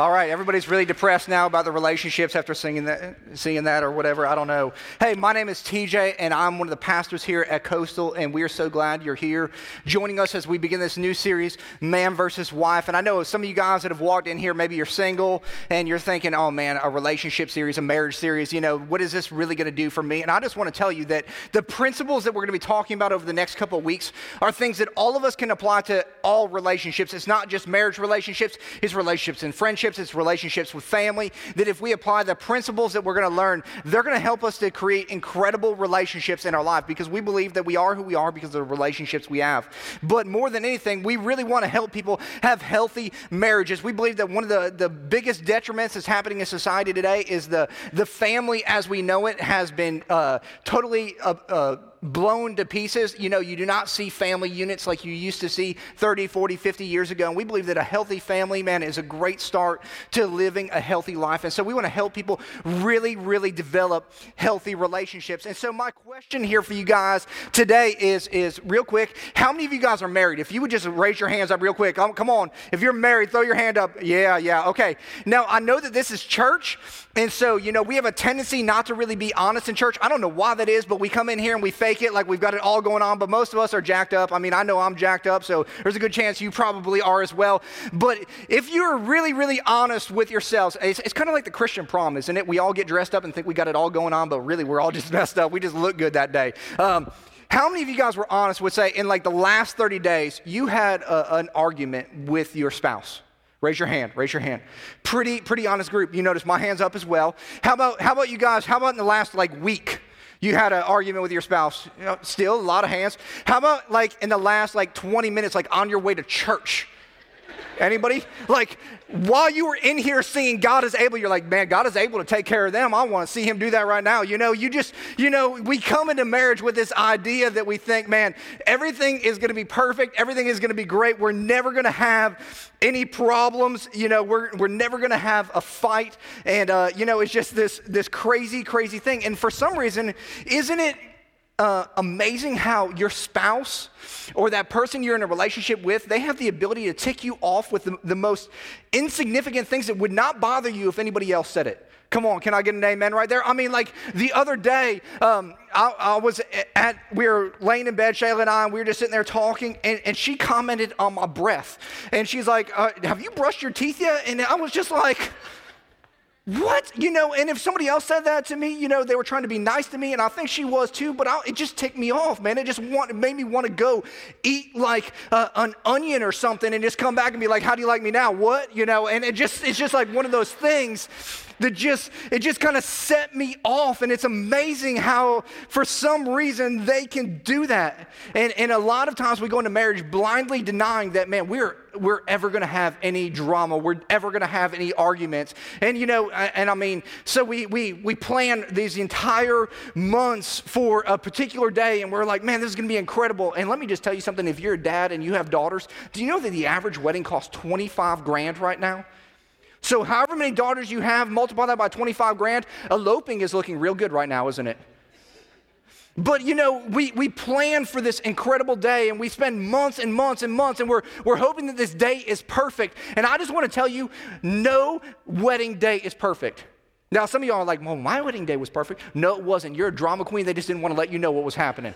All right, everybody's really depressed now about the relationships after singing that, singing that or whatever. I don't know. Hey, my name is TJ, and I'm one of the pastors here at Coastal, and we are so glad you're here joining us as we begin this new series, Man versus Wife. And I know some of you guys that have walked in here, maybe you're single and you're thinking, oh man, a relationship series, a marriage series, you know, what is this really going to do for me? And I just want to tell you that the principles that we're going to be talking about over the next couple of weeks are things that all of us can apply to all relationships. It's not just marriage relationships, it's relationships and friendships relationships, it's relationships with family, that if we apply the principles that we're going to learn, they're going to help us to create incredible relationships in our life because we believe that we are who we are because of the relationships we have. But more than anything, we really want to help people have healthy marriages. We believe that one of the, the biggest detriments that's happening in society today is the, the family as we know it has been uh, totally. Uh, uh, blown to pieces. You know, you do not see family units like you used to see 30, 40, 50 years ago. And we believe that a healthy family, man, is a great start to living a healthy life. And so we want to help people really, really develop healthy relationships. And so my question here for you guys today is, is real quick, how many of you guys are married? If you would just raise your hands up real quick. Come on. If you're married, throw your hand up. Yeah, yeah. Okay. Now, I know that this is church. And so, you know, we have a tendency not to really be honest in church. I don't know why that is, but we come in here and we fake it like we've got it all going on, but most of us are jacked up. I mean, I know I'm jacked up, so there's a good chance you probably are as well. But if you're really, really honest with yourselves, it's, it's kind of like the Christian prom, isn't it? We all get dressed up and think we got it all going on, but really we're all just messed up. We just look good that day. Um, how many of you guys were honest would say in like the last 30 days you had a, an argument with your spouse? Raise your hand. Raise your hand. Pretty, pretty honest group. You notice my hand's up as well. How about, how about you guys? How about in the last like week? You had an argument with your spouse. You know, still a lot of hands. How about like in the last like 20 minutes, like on your way to church? Anybody? Like while you were in here singing God is able, you're like, man, God is able to take care of them. I want to see him do that right now. You know, you just, you know, we come into marriage with this idea that we think, man, everything is going to be perfect. Everything is going to be great. We're never going to have any problems. You know, we're, we're never going to have a fight. And, uh, you know, it's just this, this crazy, crazy thing. And for some reason, isn't it uh, amazing how your spouse or that person you're in a relationship with, they have the ability to tick you off with the, the most insignificant things that would not bother you if anybody else said it. Come on, can I get an amen right there? I mean, like the other day, um, I, I, was at, we were laying in bed, Shayla and I, and we were just sitting there talking, and, and she commented on my breath. And she's like, uh, Have you brushed your teeth yet? And I was just like, what? You know, and if somebody else said that to me, you know, they were trying to be nice to me, and I think she was too, but I, it just ticked me off, man. It just want, it made me want to go eat like uh, an onion or something and just come back and be like, how do you like me now? What? You know, and it just, it's just like one of those things that just it just kind of set me off and it's amazing how for some reason they can do that. And, and a lot of times we go into marriage blindly denying that man we're we're ever going to have any drama we're ever going to have any arguments. And you know and i mean so we we we plan these entire months for a particular day and we're like man this is going to be incredible. And let me just tell you something if you're a dad and you have daughters do you know that the average wedding costs 25 grand right now so, however many daughters you have, multiply that by 25 grand. Eloping is looking real good right now, isn't it? But you know, we, we plan for this incredible day and we spend months and months and months and we're, we're hoping that this day is perfect. And I just want to tell you no wedding day is perfect. Now, some of y'all are like, well, my wedding day was perfect. No, it wasn't. You're a drama queen. They just didn't want to let you know what was happening.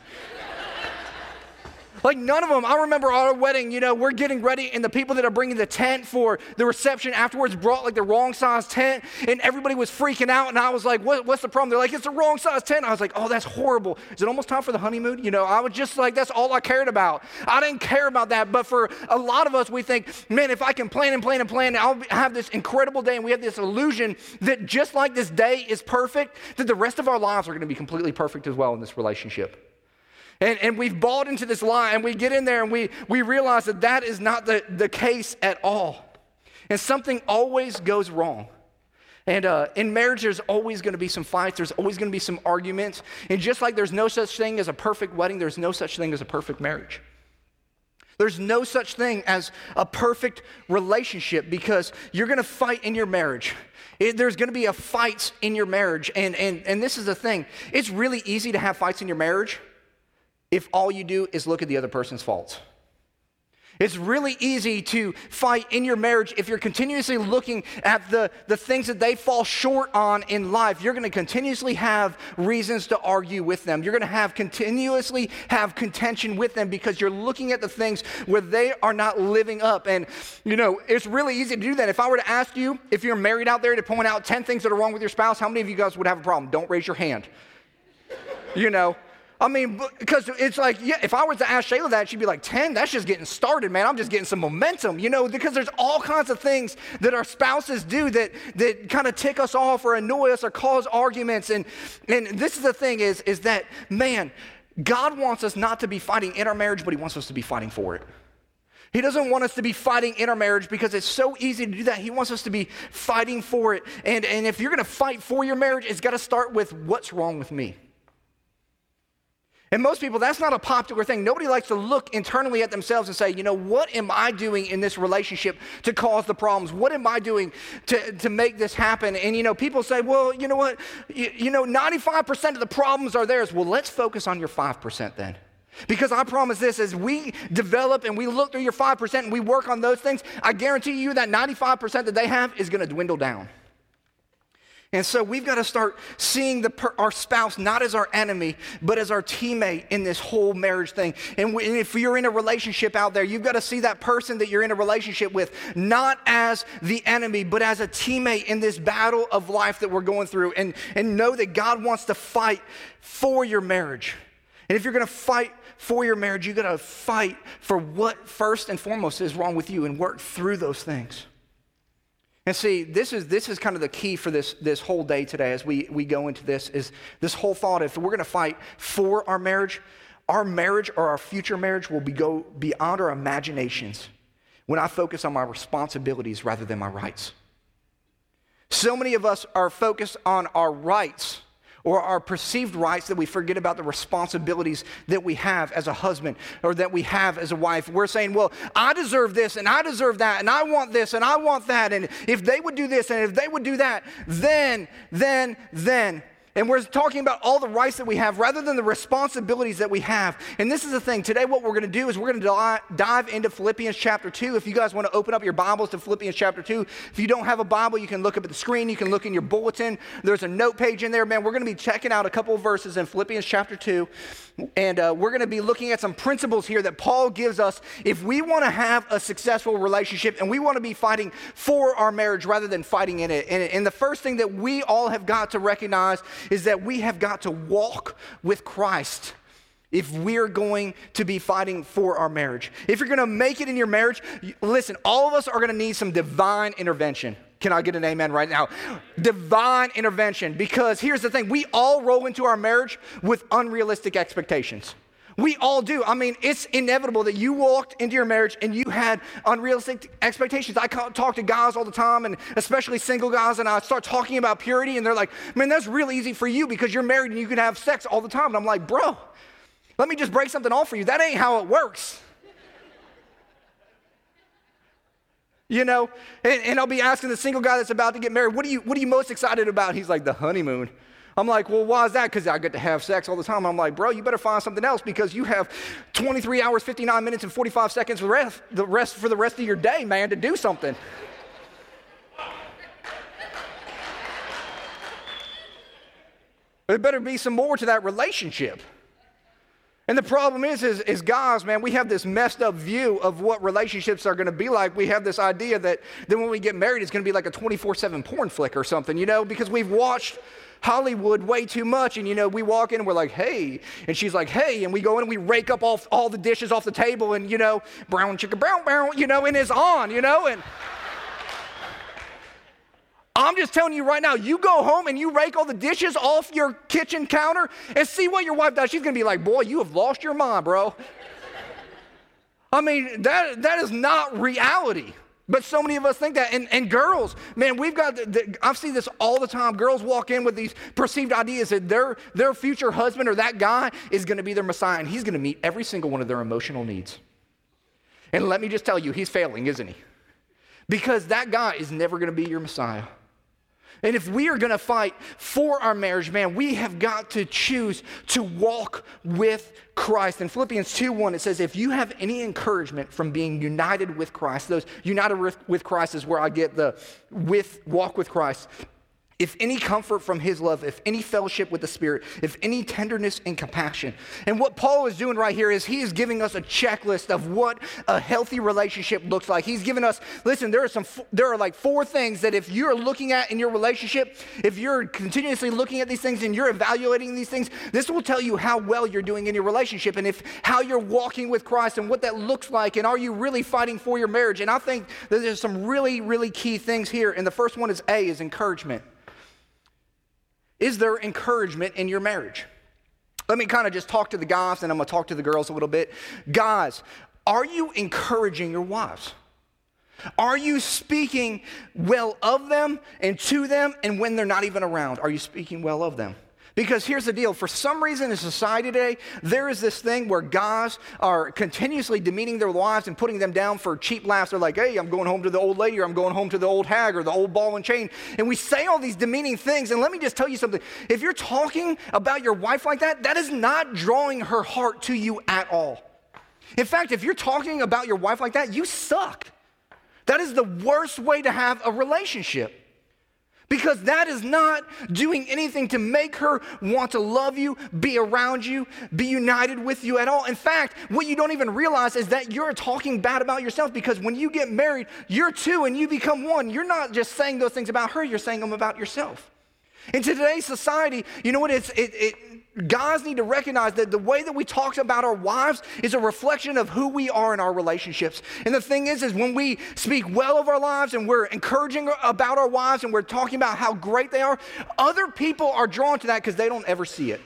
Like none of them. I remember our wedding, you know, we're getting ready, and the people that are bringing the tent for the reception afterwards brought like the wrong size tent, and everybody was freaking out. And I was like, what, What's the problem? They're like, It's the wrong size tent. I was like, Oh, that's horrible. Is it almost time for the honeymoon? You know, I was just like, That's all I cared about. I didn't care about that. But for a lot of us, we think, Man, if I can plan and plan and plan, I'll have this incredible day. And we have this illusion that just like this day is perfect, that the rest of our lives are going to be completely perfect as well in this relationship. And, and we've bought into this lie, and we get in there and we, we realize that that is not the, the case at all. And something always goes wrong. And uh, in marriage, there's always going to be some fights, there's always going to be some arguments. And just like there's no such thing as a perfect wedding, there's no such thing as a perfect marriage. There's no such thing as a perfect relationship because you're going to fight in your marriage. It, there's going to be a fights in your marriage. And, and, and this is the thing it's really easy to have fights in your marriage if all you do is look at the other person's faults. It's really easy to fight in your marriage if you're continuously looking at the, the things that they fall short on in life. You're going to continuously have reasons to argue with them. You're going to have continuously have contention with them because you're looking at the things where they are not living up. And, you know, it's really easy to do that. If I were to ask you, if you're married out there, to point out 10 things that are wrong with your spouse, how many of you guys would have a problem? Don't raise your hand. You know, I mean, because it's like, yeah, if I was to ask Shayla that, she'd be like, 10, that's just getting started, man. I'm just getting some momentum, you know, because there's all kinds of things that our spouses do that, that kind of tick us off or annoy us or cause arguments. And, and this is the thing is, is that, man, God wants us not to be fighting in our marriage, but He wants us to be fighting for it. He doesn't want us to be fighting in our marriage because it's so easy to do that. He wants us to be fighting for it. And, and if you're going to fight for your marriage, it's got to start with what's wrong with me. And most people, that's not a popular thing. Nobody likes to look internally at themselves and say, you know, what am I doing in this relationship to cause the problems? What am I doing to, to make this happen? And, you know, people say, well, you know what? You, you know, 95% of the problems are theirs. Well, let's focus on your 5% then. Because I promise this, as we develop and we look through your 5% and we work on those things, I guarantee you that 95% that they have is going to dwindle down. And so we've got to start seeing the, our spouse not as our enemy, but as our teammate in this whole marriage thing. And, and if you're in a relationship out there, you've got to see that person that you're in a relationship with not as the enemy, but as a teammate in this battle of life that we're going through. And, and know that God wants to fight for your marriage. And if you're going to fight for your marriage, you've got to fight for what first and foremost is wrong with you and work through those things. And see, this is, this is kind of the key for this, this whole day today as we, we go into this is this whole thought if we're going to fight for our marriage, our marriage or our future marriage will be go beyond our imaginations when I focus on my responsibilities rather than my rights. So many of us are focused on our rights or our perceived rights that we forget about the responsibilities that we have as a husband or that we have as a wife. We're saying, well, I deserve this and I deserve that and I want this and I want that. And if they would do this and if they would do that, then, then, then. And we're talking about all the rights that we have rather than the responsibilities that we have. And this is the thing. Today, what we're going to do is we're going to dive into Philippians chapter 2. If you guys want to open up your Bibles to Philippians chapter 2, if you don't have a Bible, you can look up at the screen. You can look in your bulletin. There's a note page in there. Man, we're going to be checking out a couple verses in Philippians chapter 2. And uh, we're going to be looking at some principles here that Paul gives us if we want to have a successful relationship and we want to be fighting for our marriage rather than fighting in it. And, and the first thing that we all have got to recognize is that we have got to walk with Christ if we're going to be fighting for our marriage. If you're going to make it in your marriage, listen, all of us are going to need some divine intervention. Can I get an amen right now? Divine intervention. Because here's the thing we all roll into our marriage with unrealistic expectations. We all do. I mean, it's inevitable that you walked into your marriage and you had unrealistic expectations. I talk to guys all the time, and especially single guys, and I start talking about purity, and they're like, man, that's real easy for you because you're married and you can have sex all the time. And I'm like, bro, let me just break something off for you. That ain't how it works. You know, and, and I'll be asking the single guy that's about to get married, what are you, what are you most excited about? He's like, the honeymoon. I'm like, well, why is that? Because I get to have sex all the time. I'm like, bro, you better find something else because you have 23 hours, 59 minutes, and 45 seconds for the rest, the rest for the rest of your day, man, to do something. there better be some more to that relationship. And the problem is, is, is, guys, man, we have this messed up view of what relationships are going to be like. We have this idea that then when we get married, it's going to be like a 24 7 porn flick or something, you know, because we've watched Hollywood way too much. And, you know, we walk in and we're like, hey. And she's like, hey. And we go in and we rake up all, all the dishes off the table and, you know, brown chicken, brown, brown, you know, and it's on, you know. And I'm just telling you right now, you go home and you rake all the dishes off your kitchen counter and see what your wife does. She's to be like, boy, you have lost your mind, bro. I mean, that, that is not reality. But so many of us think that. And, and girls, man, we've got, the, the, I've seen this all the time. Girls walk in with these perceived ideas that their, their future husband or that guy is going to be their Messiah and he's going to meet every single one of their emotional needs. And let me just tell you, he's failing, isn't he? Because that guy is never going to be your Messiah. And if we are going to fight for our marriage, man, we have got to choose to walk with Christ. In Philippians 2 1, it says, If you have any encouragement from being united with Christ, those united with Christ is where I get the with walk with Christ if any comfort from his love, if any fellowship with the Spirit, if any tenderness and compassion. And what Paul is doing right here is he is giving us a checklist of what a healthy relationship looks like. He's giving us, listen, there are some, there are like four things that if you're looking at in your relationship, if you're continuously looking at these things and you're evaluating these things, this will tell you how well you're doing in your relationship and if how you're walking with Christ and what that looks like and are you really fighting for your marriage. And I think that there's some really, really key things here. And the first one is A, is encouragement. Is there encouragement in your marriage? Let me kind of just talk to the guys and I'm going to talk to the girls a little bit. Guys, are you encouraging your wives? Are you speaking well of them and to them and when they're not even around? Are you speaking well of them? Because here's the deal for some reason in society today, there is this thing where guys are continuously demeaning their wives and putting them down for cheap laughs. They're like, hey, I'm going home to the old lady, or I'm going home to the old hag, or the old ball and chain. And we say all these demeaning things. And let me just tell you something if you're talking about your wife like that, that is not drawing her heart to you at all. In fact, if you're talking about your wife like that, you suck. That is the worst way to have a relationship. Because that is not doing anything to make her want to love you, be around you, be united with you at all. In fact, what you don't even realize is that you're talking bad about yourself because when you get married, you're two and you become one. You're not just saying those things about her, you're saying them about yourself. In today's society, you know what? It's, it, it, guys need to recognize that the way that we talk about our wives is a reflection of who we are in our relationships. And the thing is, is when we speak well of our lives and we're encouraging about our wives and we're talking about how great they are, other people are drawn to that because they don't ever see it.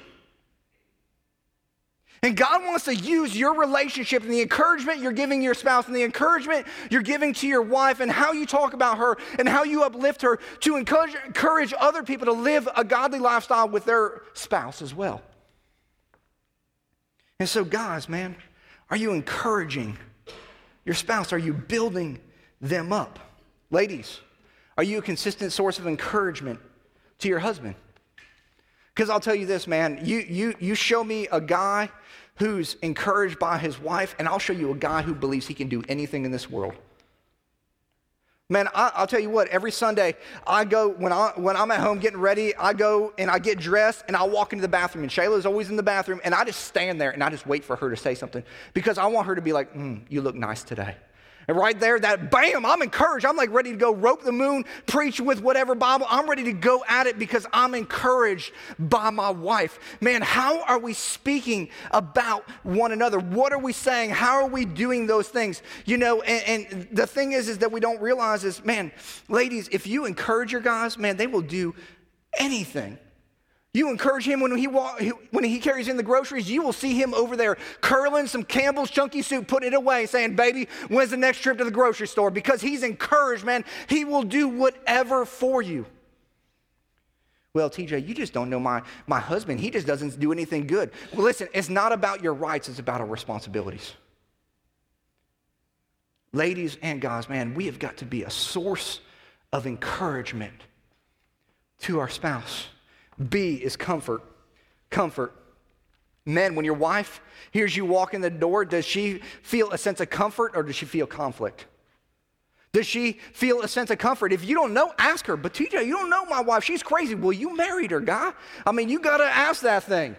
And God wants to use your relationship and the encouragement you're giving your spouse and the encouragement you're giving to your wife and how you talk about her and how you uplift her to encourage, encourage other people to live a godly lifestyle with their spouse as well. And so, guys, man, are you encouraging your spouse? Are you building them up? Ladies, are you a consistent source of encouragement to your husband? Because I'll tell you this, man, you, you, you show me a guy who's encouraged by his wife, and I'll show you a guy who believes he can do anything in this world. Man, I, will tell you what, every Sunday I go, when, I, when I'm at home getting ready, I go and I get dressed and I walk into the bathroom. And Shayla's always in the bathroom, and I just stand there and I just wait for her to say something because I want her to be like, mm, You look nice today. And right there, that bam, I'm encouraged. I'm like ready to go rope the moon, preach with whatever Bible. I'm ready to go at it because I'm encouraged by my wife. Man, how are we speaking about one another? What are we saying? How are we doing those things? You know, and, and the thing is, is that we don't realize is, man, ladies, if you encourage your guys, man, they will do anything you encourage him when he, walk, when he carries in the groceries, you will see him over there curling some Campbell's chunky soup, putting it away, saying, Baby, when's the next trip to the grocery store? Because he's encouraged, man. He will do whatever for you. Well, TJ, you just don't know my, my husband. He just doesn't do anything good. Well, listen, it's not about your rights, it's about our responsibilities. Ladies and guys, man, we have got to be a source of encouragement to our spouse. B is comfort. Comfort. Men, when your wife hears you walk in the door, does she feel a sense of comfort or does she feel conflict? Does she feel a sense of comfort? If you don't know, ask her. But TJ, you don't know my wife. She's crazy. Well, you married her, guy. I mean, you got to ask that thing.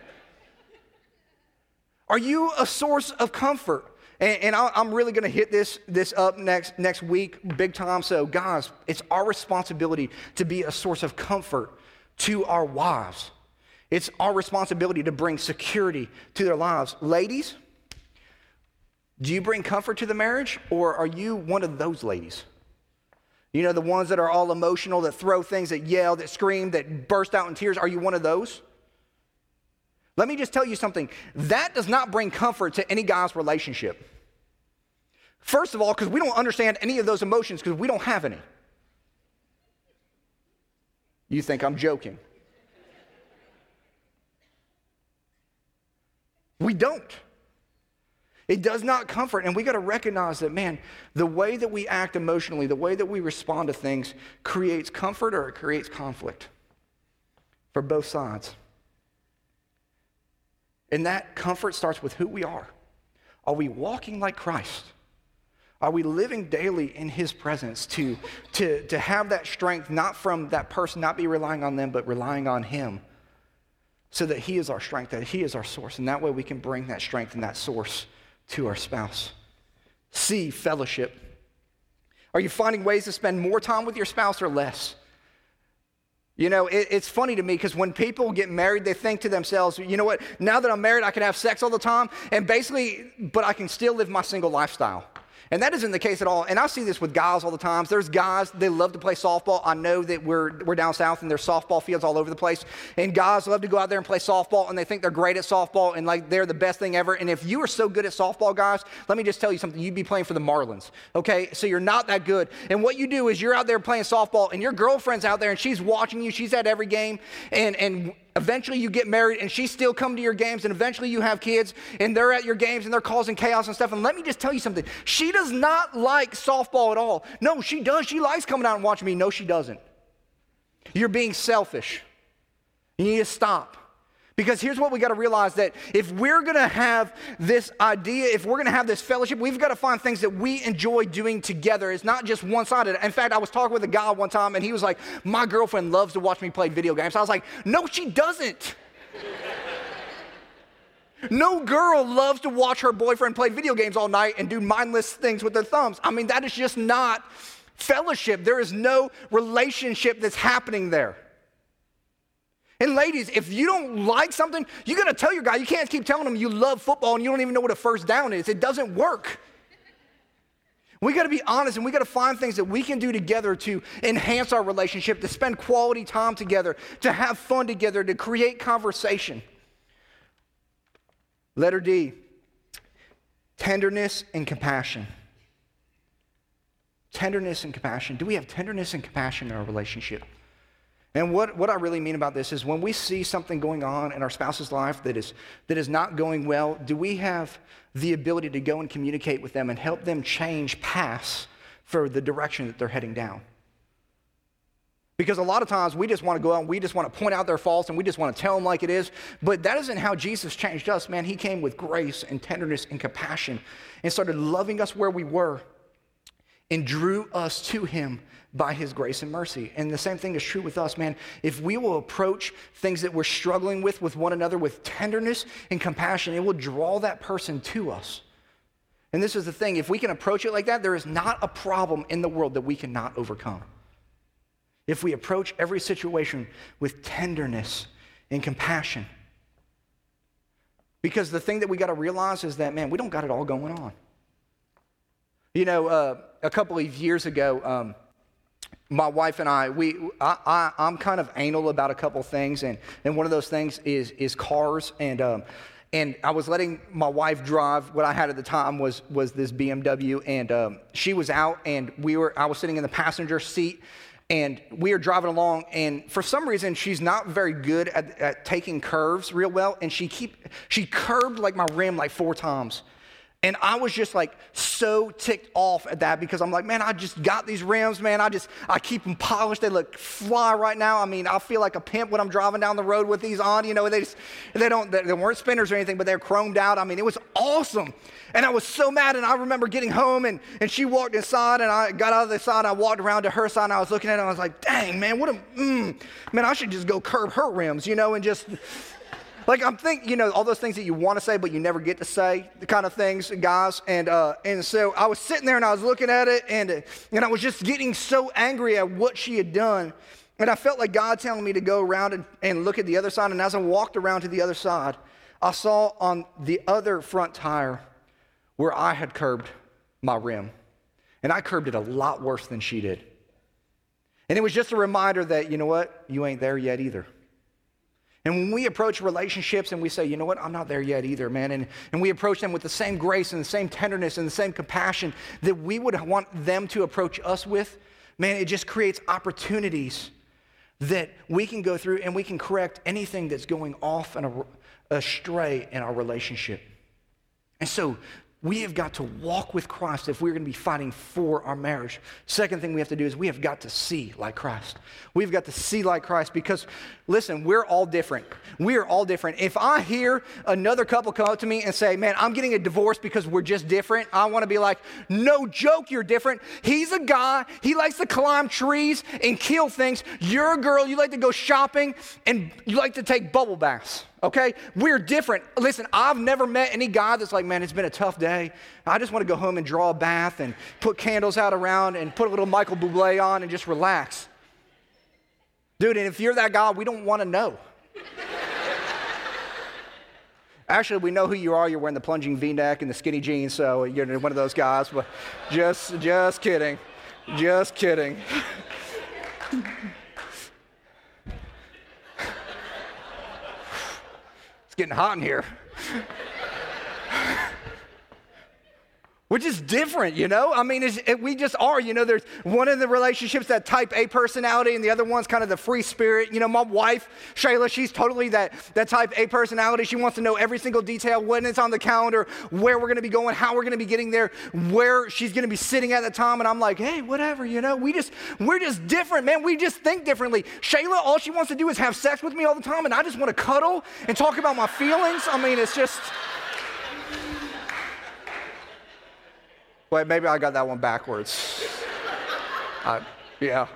Are you a source of comfort? And, and I'm really going to hit this, this up next, next week, big time. So, guys, it's our responsibility to be a source of comfort to our wives. It's our responsibility to bring security to their lives. Ladies, do you bring comfort to the marriage, or are you one of those ladies? You know, the ones that are all emotional, that throw things, that yell, that scream, that burst out in tears. Are you one of those? Let me just tell you something. That does not bring comfort to any guy's relationship. First of all, because we don't understand any of those emotions because we don't have any. You think I'm joking. We don't. It does not comfort. And we got to recognize that, man, the way that we act emotionally, the way that we respond to things creates comfort or it creates conflict for both sides. And that comfort starts with who we are. Are we walking like Christ? Are we living daily in His presence to, to, to have that strength, not from that person, not be relying on them, but relying on Him, so that He is our strength, that He is our source, and that way we can bring that strength and that source to our spouse. C, fellowship. Are you finding ways to spend more time with your spouse or less? You know, it, it's funny to me because when people get married, they think to themselves, you know what, now that I'm married, I can have sex all the time, and basically, but I can still live my single lifestyle. And that isn't the case at all. And I see this with guys all the time. There's guys, they love to play softball. I know that we're, we're down south and there's softball fields all over the place. And guys love to go out there and play softball and they think they're great at softball and like they're the best thing ever. And if you are so good at softball, guys, let me just tell you something. You'd be playing for the Marlins. Okay? So you're not that good. And what you do is you're out there playing softball and your girlfriend's out there and she's watching you. She's at every game. And, and Eventually, you get married and she still come to your games, and eventually, you have kids and they're at your games and they're causing chaos and stuff. And let me just tell you something she does not like softball at all. No, she does. She likes coming out and watching me. No, she doesn't. You're being selfish. You need to stop. Because here's what we got to realize that if we're going to have this idea, if we're going to have this fellowship, we've got to find things that we enjoy doing together. It's not just one sided. In fact, I was talking with a guy one time and he was like, My girlfriend loves to watch me play video games. I was like, No, she doesn't. No girl loves to watch her boyfriend play video games all night and do mindless things with their thumbs. I mean, that is just not fellowship. There is no relationship that's happening there. And ladies, if you don't like something, you're gonna tell your guy. You can't keep telling him you love football and you don't even know what a first down is. It doesn't work. We got to be honest and we got to find things that we can do together to enhance our relationship, to spend quality time together, to have fun together, to create conversation. Letter D tenderness and compassion. Tenderness and compassion. Do we have tenderness and compassion in our relationship? And what, what I really mean about this is when we see something going on in our spouse's life that is, that is not going well, do we have the ability to go and communicate with them and help them change paths for the direction that they're heading down? Because a lot of times we just want to go out and we just want to point out their faults and we just want to tell them like it is. But that isn't how Jesus changed us, man. He came with grace and tenderness and compassion and started loving us where we were and drew us to him by his grace and mercy. And the same thing is true with us, man. If we will approach things that we're struggling with with one another with tenderness and compassion, it will draw that person to us. And this is the thing if we can approach it like that, there is not a problem in the world that we cannot overcome. If we approach every situation with tenderness and compassion. Because the thing that we got to realize is that, man, we don't got it all going on. You know, uh, a couple of years ago, um, my wife and I, we, I, I, am kind of anal about a couple things, and, and one of those things is, is cars. And, um, and I was letting my wife drive. What I had at the time was, was this BMW, and um, she was out, and we were, I was sitting in the passenger seat, and we are driving along, and for some reason, she's not very good at, at taking curves real well, and she keep, she curved like my rim like four times. And I was just like so ticked off at that because I'm like, man, I just got these rims, man. I just, I keep them polished. They look fly right now. I mean, I feel like a pimp when I'm driving down the road with these on. You know, they just, they don't, they weren't spinners or anything, but they're chromed out. I mean, it was awesome. And I was so mad. And I remember getting home and, and she walked inside and I got out of the side. I walked around to her side and I was looking at it and I was like, dang, man, what a, mm, man, I should just go curb her rims, you know, and just, like I'm thinking, you know, all those things that you want to say but you never get to say, the kind of things, guys. And uh, and so I was sitting there and I was looking at it, and and I was just getting so angry at what she had done. And I felt like God telling me to go around and, and look at the other side. And as I walked around to the other side, I saw on the other front tire where I had curbed my rim. And I curbed it a lot worse than she did. And it was just a reminder that, you know what, you ain't there yet either. And when we approach relationships and we say, you know what, I'm not there yet either, man, and, and we approach them with the same grace and the same tenderness and the same compassion that we would want them to approach us with, man, it just creates opportunities that we can go through and we can correct anything that's going off and astray in our relationship. And so, we have got to walk with Christ if we're going to be fighting for our marriage. Second thing we have to do is we have got to see like Christ. We've got to see like Christ because, listen, we're all different. We are all different. If I hear another couple come up to me and say, man, I'm getting a divorce because we're just different, I want to be like, no joke, you're different. He's a guy, he likes to climb trees and kill things. You're a girl, you like to go shopping and you like to take bubble baths okay? We're different. Listen, I've never met any guy that's like, man, it's been a tough day. I just want to go home and draw a bath and put candles out around and put a little Michael Bublé on and just relax. Dude, and if you're that guy, we don't want to know. Actually, we know who you are. You're wearing the plunging V-neck and the skinny jeans, so you're one of those guys. But just, just kidding, just kidding. getting hot in here. Which is different, you know? I mean, it, we just are. You know, there's one of the relationships that type A personality, and the other one's kind of the free spirit. You know, my wife, Shayla, she's totally that, that type A personality. She wants to know every single detail, when it's on the calendar, where we're going to be going, how we're going to be getting there, where she's going to be sitting at the time. And I'm like, hey, whatever, you know? We just, we're just different, man. We just think differently. Shayla, all she wants to do is have sex with me all the time, and I just want to cuddle and talk about my feelings. I mean, it's just. Wait, maybe I got that one backwards. uh, yeah.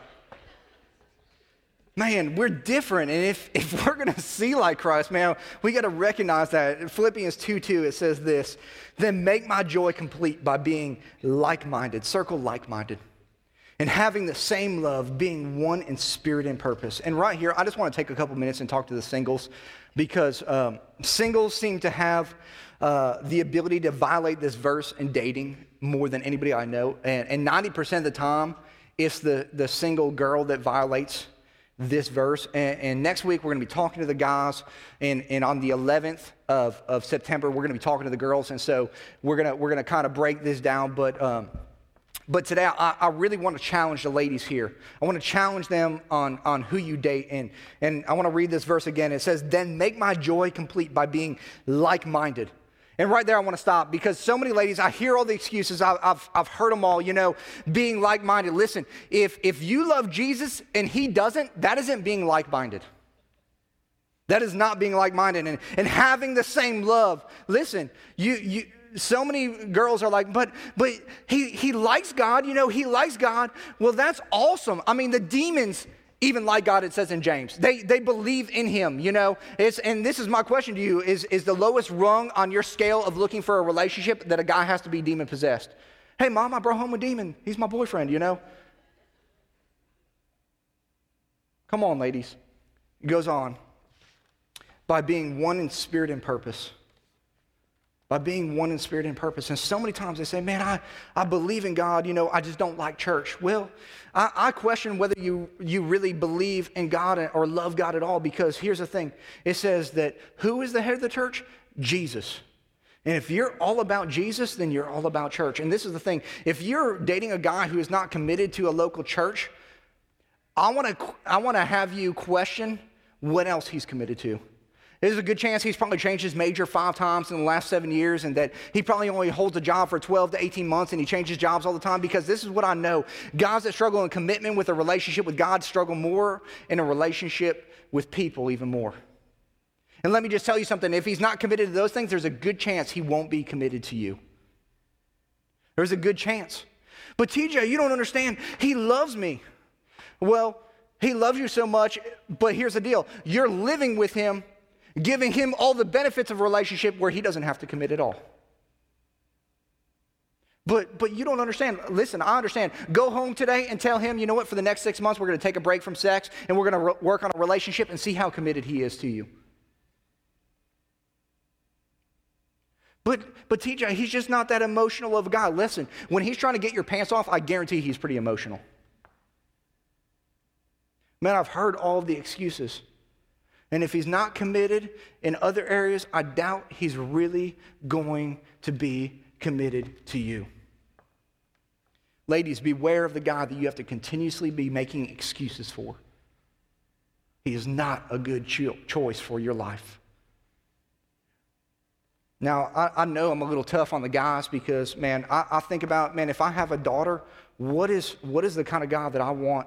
Man, we're different. And if, if we're going to see like Christ, man, we got to recognize that. In Philippians 2 2, it says this Then make my joy complete by being like minded, circle like minded, and having the same love, being one in spirit and purpose. And right here, I just want to take a couple minutes and talk to the singles because um, singles seem to have uh, the ability to violate this verse in dating more than anybody I know. And, and 90% of the time, it's the, the single girl that violates this verse. And, and next week, we're going to be talking to the guys. And, and on the 11th of, of September, we're going to be talking to the girls. And so we're going to, we're going to kind of break this down. But, um, but today, I, I, really want to challenge the ladies here. I want to challenge them on, on who you date. And, and I want to read this verse again. It says, Then make my joy complete by being like minded and right there, I want to stop because so many ladies, I hear all the excuses. I, have I've heard them all, you know, being like minded. Listen, if, if you love Jesus and he doesn't, that isn't being like minded. That is not being like minded and, and having the same love. Listen, you, you, so many girls are like, but, but he, he likes God, you know, he likes God. Well, that's awesome. I mean, the demons even like God, it says in James. They, they believe in him, you know. It's, and this is my question to you is, is the lowest rung on your scale of looking for a relationship that a guy has to be demon possessed? Hey, mom, I brought home a demon. He's my boyfriend, you know. Come on, ladies. It goes on. By being one in spirit and purpose by being one in spirit and purpose. And so many times they say, Man, I, I believe in God, you know, I just don't like church. Well, I, I question whether you, you really believe in God or love God at all because here's the thing it says that who is the head of the church? Jesus. And if you're all about Jesus, then you're all about church. And this is the thing if you're dating a guy who is not committed to a local church, I want to I want to have you question what else he's committed to. There's a good chance he's probably changed his major five times in the last seven years and that he probably only holds a job for 12 to 18 months and he changes jobs all the time because this is what I know. Guys that struggle in commitment with a relationship with God struggle more in a relationship with people even more. And let me just tell you something if he's not committed to those things, there's a good chance he won't be committed to you. There's a good chance. But TJ, you don't understand. He loves me. Well, he loves you so much, but here's the deal you're living with him giving him all the benefits of a relationship where he doesn't have to commit at all. But, but you don't understand. Listen, I understand. Go home today and tell him, you know what, for the next six months, we're going to take a break from sex and we're going to re- work on a relationship and see how committed he is to you. But, but TJ, he's just not that emotional of a guy. Listen, when he's trying to get your pants off, I guarantee he's pretty emotional. Man, I've heard all the excuses. And if he's not committed in other areas, I doubt he's really going to be committed to you. Ladies, beware of the guy that you have to continuously be making excuses for. He is not a good cho- choice for your life. Now, I, I, know I'm a little tough on the guys because, man, I, I, think about, man, if I have a daughter, what is, what is the kind of guy that I want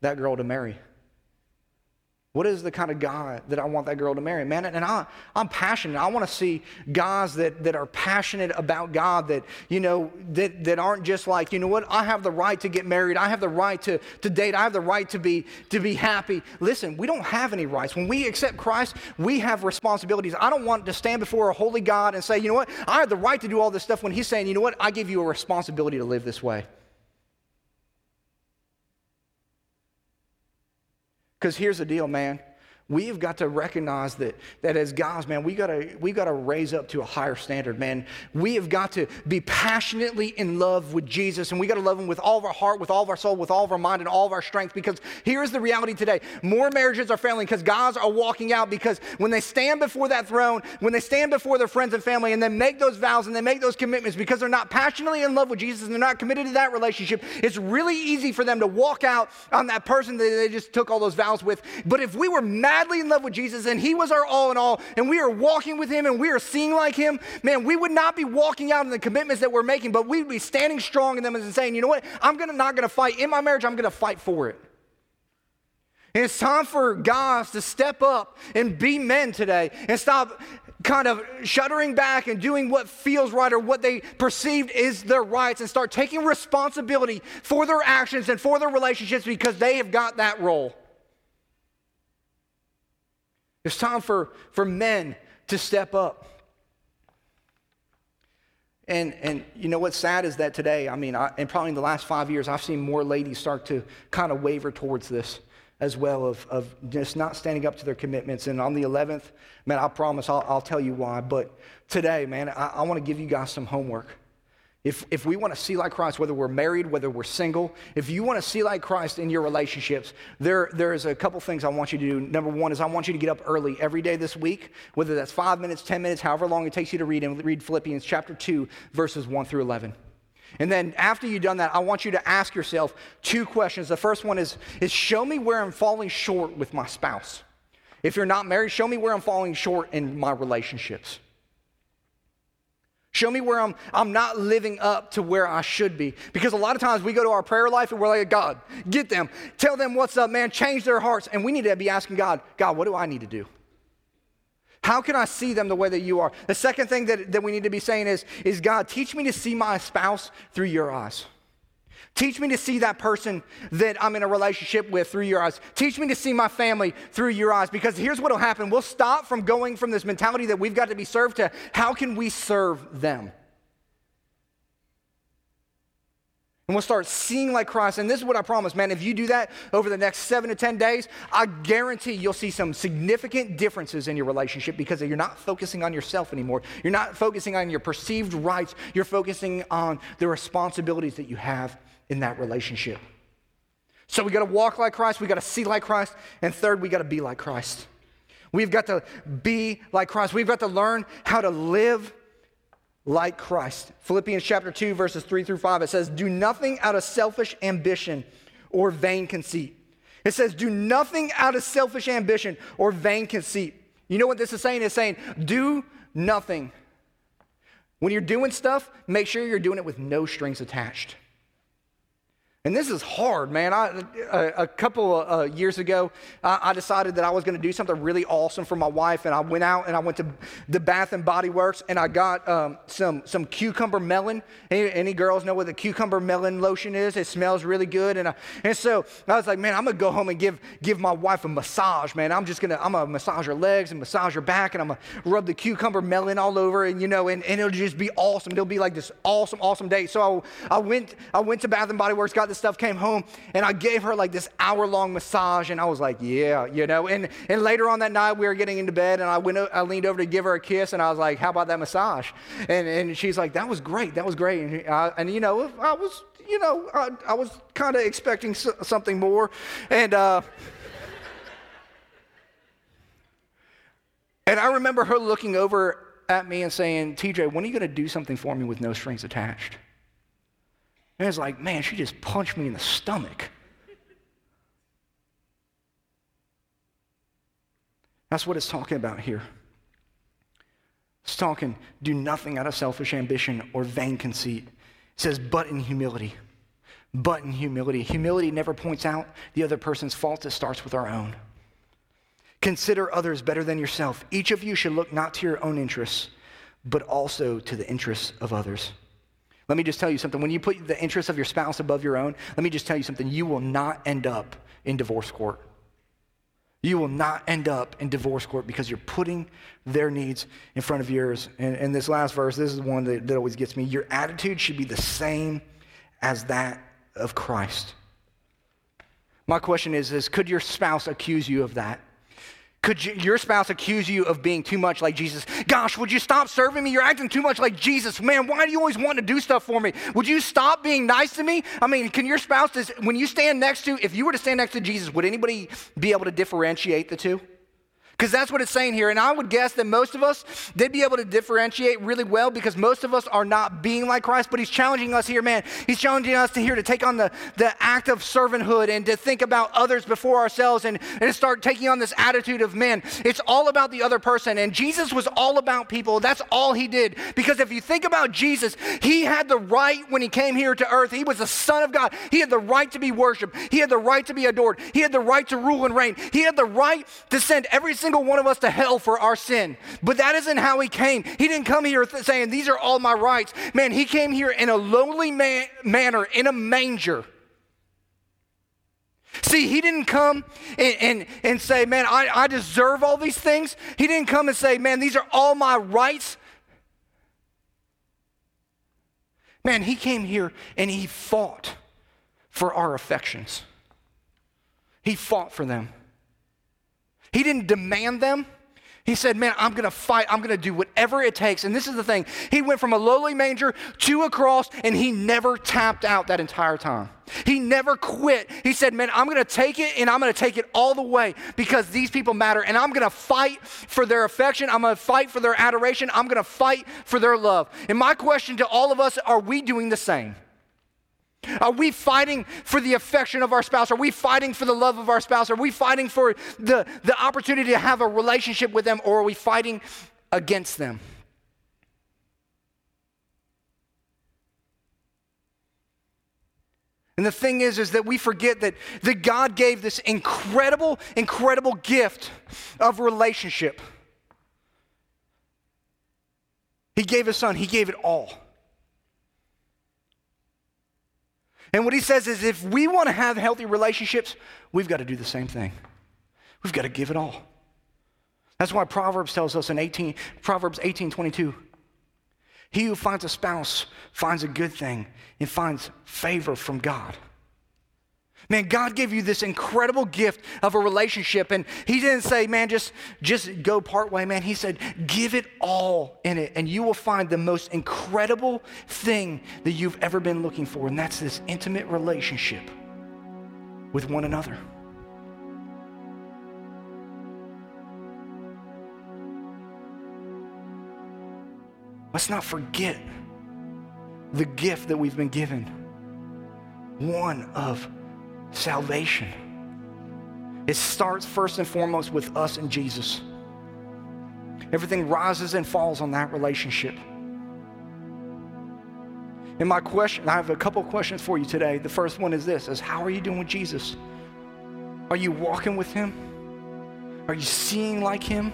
that girl to marry? What is the kind of guy that I want that girl to marry? Man, and I, I'm passionate. I want to see guys that, that are passionate about God, that, you know, that, that aren't just like, you know what, I have the right to get married. I have the right to, to date. I have the right to be, to be happy. Listen, we don't have any rights. When we accept Christ, we have responsibilities. I don't want to stand before a holy God and say, you know what, I have the right to do all this stuff when He's saying, you know what, I give you a responsibility to live this way. Because here's the deal, man. We've got to recognize that, that as guys, man, we gotta we gotta raise up to a higher standard, man. We have got to be passionately in love with Jesus, and we gotta love him with all of our heart, with all of our soul, with all of our mind, and all of our strength. Because here's the reality today: more marriages are failing because guys are walking out because when they stand before that throne, when they stand before their friends and family, and they make those vows and they make those commitments because they're not passionately in love with Jesus and they're not committed to that relationship, it's really easy for them to walk out on that person that they just took all those vows with. But if we were mad madly in love with Jesus and he was our all in all and we are walking with him and we are seeing like him, man, we would not be walking out in the commitments that we're making, but we'd be standing strong in them and saying, you know what, I'm gonna not gonna fight in my marriage, I'm gonna fight for it. And it's time for guys to step up and be men today and stop kind of shuddering back and doing what feels right or what they perceived is their rights and start taking responsibility for their actions and for their relationships because they have got that role. It's time for, for men to step up. And, and you know what's sad is that today, I mean, I, and probably in the last five years, I've seen more ladies start to kind of waver towards this as well of, of just not standing up to their commitments. And on the 11th, man, I promise I'll, I'll tell you why. But today, man, I, I want to give you guys some homework. If, if we want to see like Christ, whether we're married, whether we're single, if you want to see like Christ in your relationships, there, there's a couple things I want you to do. Number one is I want you to get up early every day this week, whether that's five minutes, 10 minutes, however long it takes you to read, and read Philippians chapter 2, verses 1 through 11. And then after you've done that, I want you to ask yourself two questions. The first one is, is show me where I'm falling short with my spouse. If you're not married, show me where I'm falling short in my relationships. Show me where I'm, I'm not living up to where I should be. Because a lot of times we go to our prayer life and we're like, God, get them, tell them what's up, man, change their hearts. And we need to be asking God, God, what do I need to do? How can I see them the way that you are? The second thing that, that we need to be saying is, is God, teach me to see my spouse through your eyes. Teach me to see that person that I'm in a relationship with through your eyes. Teach me to see my family through your eyes. Because here's what will happen we'll stop from going from this mentality that we've got to be served to how can we serve them? And we'll start seeing like Christ. And this is what I promise, man. If you do that over the next seven to 10 days, I guarantee you'll see some significant differences in your relationship because you're not focusing on yourself anymore. You're not focusing on your perceived rights. You're focusing on the responsibilities that you have in that relationship. So we got to walk like Christ, we got to see like Christ, and third, we got to be like Christ. We've got to be like Christ. We've got to learn how to live like Christ. Philippians chapter 2 verses 3 through 5 it says, "Do nothing out of selfish ambition or vain conceit." It says, "Do nothing out of selfish ambition or vain conceit." You know what this is saying? It's saying, "Do nothing." When you're doing stuff, make sure you're doing it with no strings attached. And this is hard, man. I, a, a, couple of uh, years ago, I, I, decided that I was going to do something really awesome for my wife, and I went out and I went to the Bath and Body Works, and I got um, some some cucumber melon. Any, any, girls know what the cucumber melon lotion is? It smells really good, and I, and so I was like, man, I'm gonna go home and give give my wife a massage, man. I'm just gonna I'm gonna massage her legs and massage her back, and I'm gonna rub the cucumber melon all over, and you know, and, and it'll just be awesome. It'll be like this awesome awesome day. So I, I went I went to Bath and Body Works, got this stuff, came home, and I gave her like this hour long massage, and I was like, yeah, you know. And, and later on that night, we were getting into bed, and I, went, I leaned over to give her a kiss, and I was like, how about that massage? And, and she's like, that was great, that was great. And, I, and you know, I was, you know, I, I was kind of expecting something more. And, uh, and I remember her looking over at me and saying, TJ, when are you going to do something for me with no strings attached? And it's like, man, she just punched me in the stomach. That's what it's talking about here. It's talking, do nothing out of selfish ambition or vain conceit. It says, but in humility. But in humility. Humility never points out the other person's fault, it starts with our own. Consider others better than yourself. Each of you should look not to your own interests, but also to the interests of others. Let me just tell you something. When you put the interests of your spouse above your own, let me just tell you something. You will not end up in divorce court. You will not end up in divorce court because you're putting their needs in front of yours. And, and this last verse, this is one that, that always gets me. Your attitude should be the same as that of Christ. My question is, is could your spouse accuse you of that? Could you, your spouse accuse you of being too much like Jesus? Gosh, would you stop serving me? You're acting too much like Jesus. Man, why do you always want to do stuff for me? Would you stop being nice to me? I mean, can your spouse, when you stand next to, if you were to stand next to Jesus, would anybody be able to differentiate the two? Because that's what it's saying here. And I would guess that most of us, they'd be able to differentiate really well because most of us are not being like Christ. But he's challenging us here, man. He's challenging us to here to take on the, the act of servanthood and to think about others before ourselves and, and to start taking on this attitude of, man, it's all about the other person. And Jesus was all about people. That's all he did. Because if you think about Jesus, he had the right when he came here to earth. He was the Son of God. He had the right to be worshiped. He had the right to be adored. He had the right to rule and reign. He had the right to send every single one of us to hell for our sin. But that isn't how he came. He didn't come here th- saying, These are all my rights. Man, he came here in a lonely man- manner, in a manger. See, he didn't come and, and, and say, Man, I, I deserve all these things. He didn't come and say, Man, these are all my rights. Man, he came here and he fought for our affections. He fought for them. He didn't demand them. He said, Man, I'm going to fight. I'm going to do whatever it takes. And this is the thing He went from a lowly manger to a cross, and he never tapped out that entire time. He never quit. He said, Man, I'm going to take it, and I'm going to take it all the way because these people matter. And I'm going to fight for their affection. I'm going to fight for their adoration. I'm going to fight for their love. And my question to all of us are we doing the same? Are we fighting for the affection of our spouse? Are we fighting for the love of our spouse? Are we fighting for the, the opportunity to have a relationship with them, or are we fighting against them? And the thing is, is that we forget that, that God gave this incredible, incredible gift of relationship. He gave his son, he gave it all. And what he says is if we want to have healthy relationships, we've got to do the same thing. We've got to give it all. That's why Proverbs tells us in 18, Proverbs 18 22, he who finds a spouse finds a good thing and finds favor from God. Man, God gave you this incredible gift of a relationship. And He didn't say, man, just, just go part way, man. He said, give it all in it, and you will find the most incredible thing that you've ever been looking for. And that's this intimate relationship with one another. Let's not forget the gift that we've been given one of salvation. It starts first and foremost with us and Jesus. Everything rises and falls on that relationship. And my question, I have a couple questions for you today. The first one is this is how are you doing with Jesus? Are you walking with him? Are you seeing like him?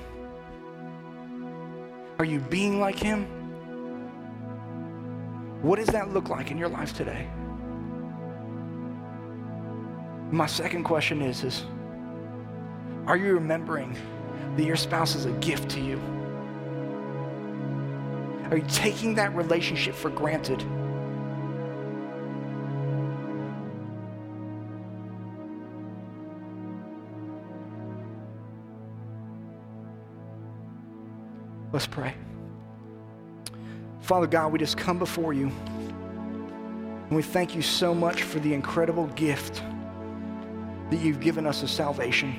Are you being like him? What does that look like in your life today? My second question is, is are you remembering that your spouse is a gift to you? Are you taking that relationship for granted? Let's pray. Father God, we just come before you. And we thank you so much for the incredible gift that you've given us a salvation.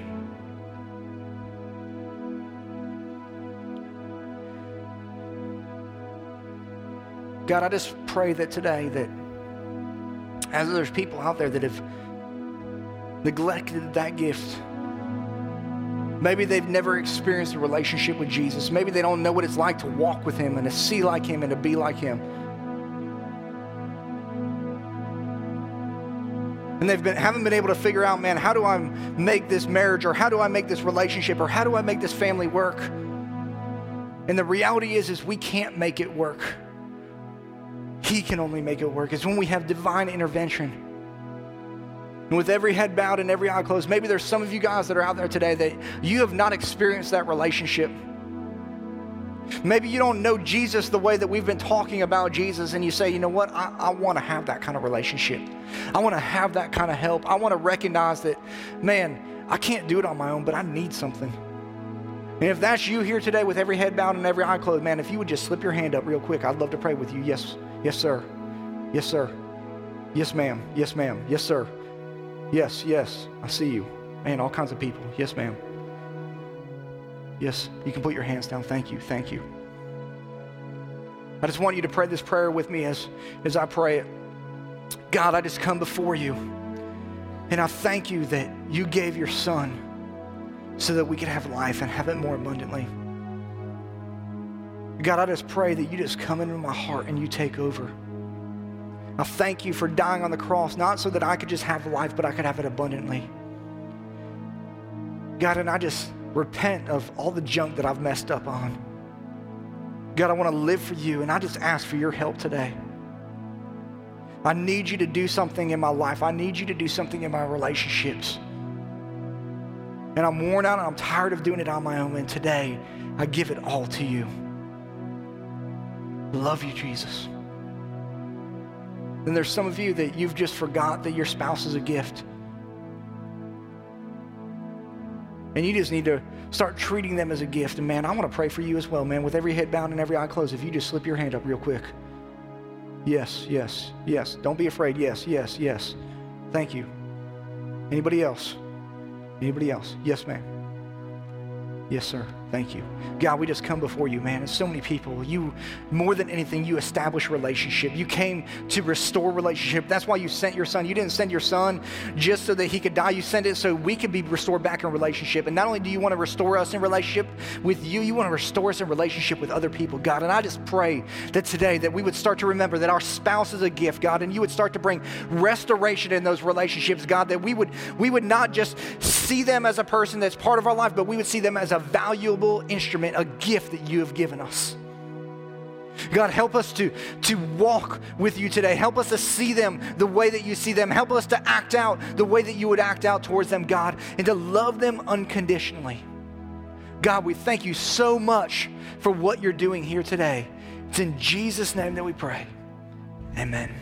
God, I just pray that today that as there's people out there that have neglected that gift, Maybe they've never experienced a relationship with Jesus. Maybe they don't know what it's like to walk with Him and to see like Him and to be like Him. And they've been, haven't been able to figure out, man, how do I make this marriage or how do I make this relationship or how do I make this family work? And the reality is, is we can't make it work. He can only make it work. It's when we have divine intervention. And with every head bowed and every eye closed, maybe there's some of you guys that are out there today that you have not experienced that relationship. Maybe you don't know Jesus the way that we've been talking about Jesus, and you say, you know what, I, I want to have that kind of relationship. I want to have that kind of help. I want to recognize that, man, I can't do it on my own, but I need something. And if that's you here today with every head bowed and every eye closed, man, if you would just slip your hand up real quick, I'd love to pray with you. Yes, yes, sir. Yes, sir. Yes, ma'am. Yes, ma'am. Yes, sir. Yes, yes. I see you. Man, all kinds of people. Yes, ma'am. Yes, you can put your hands down. Thank you. Thank you. I just want you to pray this prayer with me as, as I pray it. God, I just come before you. And I thank you that you gave your son so that we could have life and have it more abundantly. God, I just pray that you just come into my heart and you take over. I thank you for dying on the cross, not so that I could just have life, but I could have it abundantly. God, and I just repent of all the junk that I've messed up on. God, I want to live for you, and I just ask for your help today. I need you to do something in my life. I need you to do something in my relationships. And I'm worn out and I'm tired of doing it on my own. And today, I give it all to you. Love you, Jesus. Then there's some of you that you've just forgot that your spouse is a gift. And you just need to start treating them as a gift. And man, I want to pray for you as well, man, with every head bound and every eye closed. If you just slip your hand up real quick. Yes, yes, yes. Don't be afraid. Yes, yes, yes. Thank you. Anybody else? Anybody else? Yes, ma'am. Yes, sir. Thank you. God, we just come before you, man. And so many people, you, more than anything, you establish relationship. You came to restore relationship. That's why you sent your son. You didn't send your son just so that he could die. You sent it so we could be restored back in relationship. And not only do you want to restore us in relationship with you, you want to restore us in relationship with other people, God. And I just pray that today that we would start to remember that our spouse is a gift, God, and you would start to bring restoration in those relationships, God, that we would we would not just see them as a person that's part of our life, but we would see them as a valuable instrument, a gift that you have given us. God, help us to, to walk with you today. Help us to see them the way that you see them. Help us to act out the way that you would act out towards them, God, and to love them unconditionally. God, we thank you so much for what you're doing here today. It's in Jesus' name that we pray. Amen.